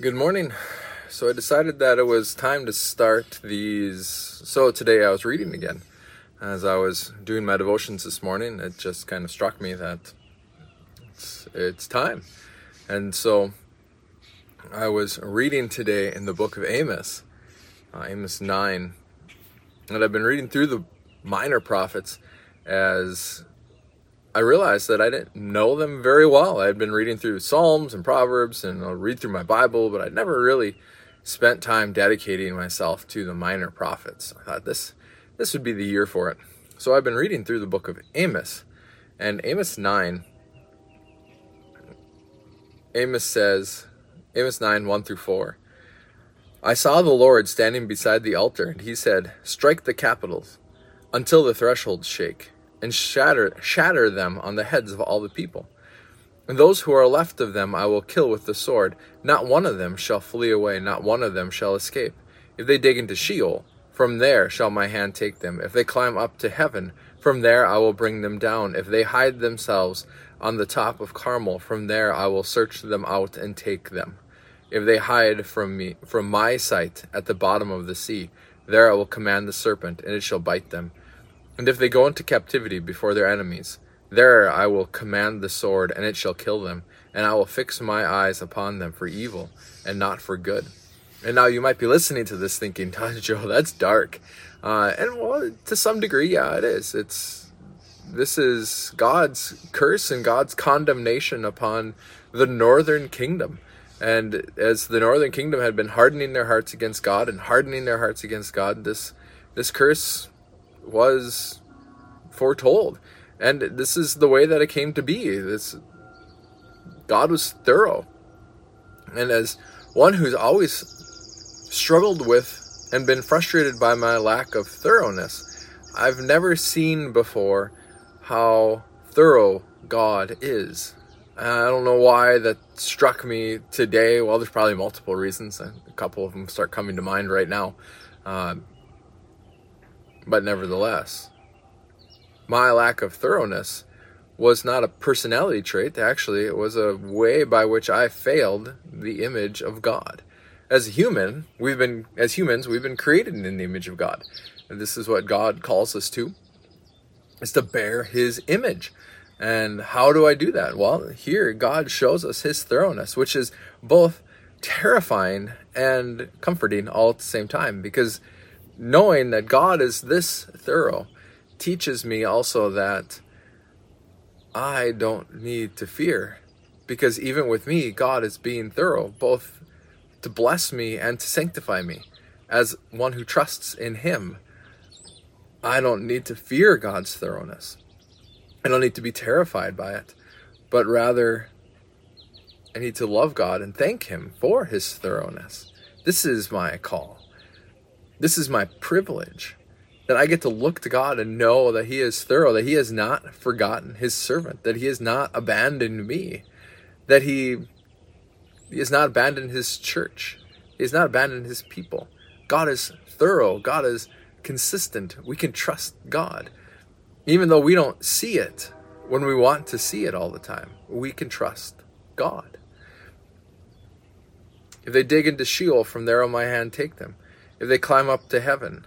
Good morning. So I decided that it was time to start these. So today I was reading again. As I was doing my devotions this morning, it just kind of struck me that it's, it's time. And so I was reading today in the book of Amos, uh, Amos 9. And I've been reading through the minor prophets as I realized that I didn't know them very well. I had been reading through Psalms and Proverbs and I'll read through my Bible, but I'd never really spent time dedicating myself to the minor prophets. I thought this this would be the year for it. So I've been reading through the book of Amos. And Amos 9 Amos says Amos 9 1 through 4. I saw the Lord standing beside the altar, and he said, Strike the capitals until the thresholds shake and shatter, shatter them on the heads of all the people. And those who are left of them I will kill with the sword. Not one of them shall flee away, not one of them shall escape. If they dig into Sheol, from there shall my hand take them. If they climb up to heaven, from there I will bring them down. If they hide themselves on the top of Carmel, from there I will search them out and take them. If they hide from me, from my sight at the bottom of the sea, there I will command the serpent, and it shall bite them. And if they go into captivity before their enemies, there I will command the sword, and it shall kill them, and I will fix my eyes upon them for evil, and not for good. And now you might be listening to this thinking, Joe, that's dark. Uh, and well, to some degree, yeah, it is. It's this is God's curse and God's condemnation upon the northern kingdom. And as the northern kingdom had been hardening their hearts against God and hardening their hearts against God, this this curse was foretold. And this is the way that it came to be. This God was thorough. And as one who's always struggled with and been frustrated by my lack of thoroughness, I've never seen before how thorough God is. I don't know why that struck me today. Well, there's probably multiple reasons. A couple of them start coming to mind right now. Uh, but nevertheless, my lack of thoroughness was not a personality trait. Actually, it was a way by which I failed the image of God. As a human, we've been as humans, we've been created in the image of God. And this is what God calls us to is to bear his image. And how do I do that? Well, here God shows us his thoroughness, which is both terrifying and comforting all at the same time because knowing that God is this thorough teaches me also that I don't need to fear because even with me, God is being thorough, both to bless me and to sanctify me as one who trusts in Him. I don't need to fear God's thoroughness. I don't need to be terrified by it, but rather I need to love God and thank Him for His thoroughness. This is my call. This is my privilege that I get to look to God and know that He is thorough, that He has not forgotten His servant, that He has not abandoned me, that He, he has not abandoned His church, He has not abandoned His people. God is thorough, God is consistent. We can trust God. Even though we don't see it when we want to see it all the time, we can trust God. If they dig into Sheol, from there will my hand take them. If they climb up to heaven,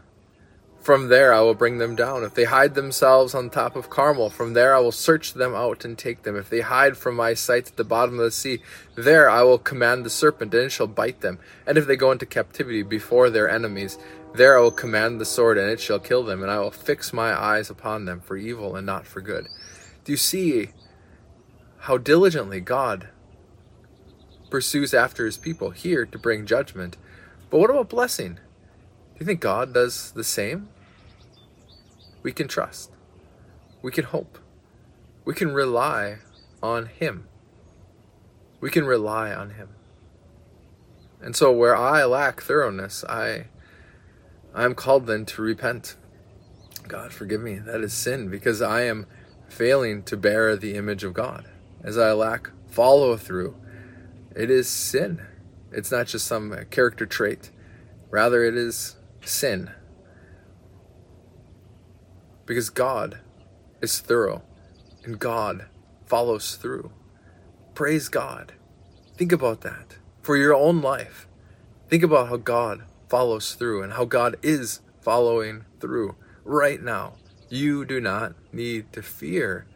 from there I will bring them down. If they hide themselves on top of Carmel, from there I will search them out and take them. If they hide from my sight at the bottom of the sea, there I will command the serpent, and it shall bite them. And if they go into captivity before their enemies, there I will command the sword, and it shall kill them. And I will fix my eyes upon them for evil and not for good. Do you see how diligently God pursues after his people here to bring judgment? But what about blessing? Do you think God does the same? We can trust. We can hope. We can rely on Him. We can rely on Him. And so where I lack thoroughness, I I am called then to repent. God forgive me. That is sin because I am failing to bear the image of God. As I lack follow through, it is sin. It's not just some character trait. Rather, it is sin. Because God is thorough and God follows through. Praise God. Think about that. for your own life. Think about how God follows through and how God is following through right now. You do not need to fear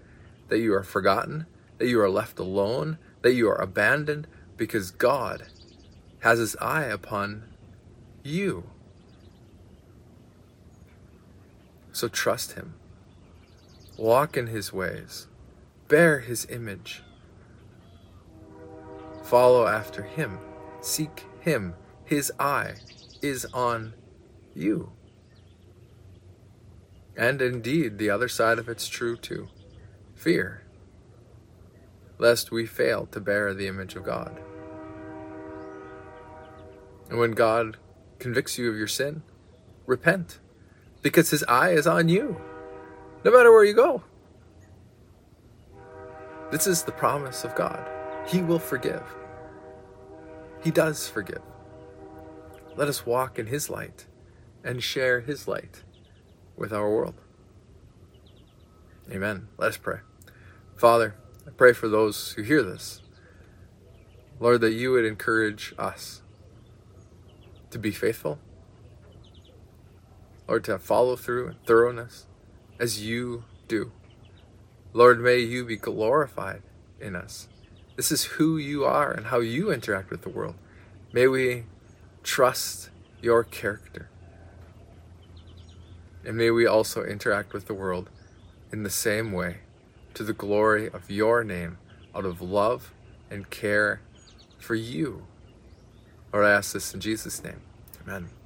that you are forgotten, that you are left alone, that you are abandoned, because God has his eye upon you. So trust him. Walk in his ways. Bear his image. Follow after him. Seek him. His eye is on you. And indeed, the other side of it's true too fear, lest we fail to bear the image of God. And when God convicts you of your sin, repent, because his eye is on you, no matter where you go. This is the promise of God. He will forgive. He does forgive. Let us walk in his light and share his light with our world. Amen. Let us pray. Father, I pray for those who hear this. Lord, that you would encourage us to be faithful. Lord, to follow through and thoroughness as you do. Lord, may you be glorified in us. This is who you are and how you interact with the world. May we trust your character. And may we also interact with the world in the same way, to the glory of your name, out of love and care for you. Lord, I ask this in Jesus' name. Amen.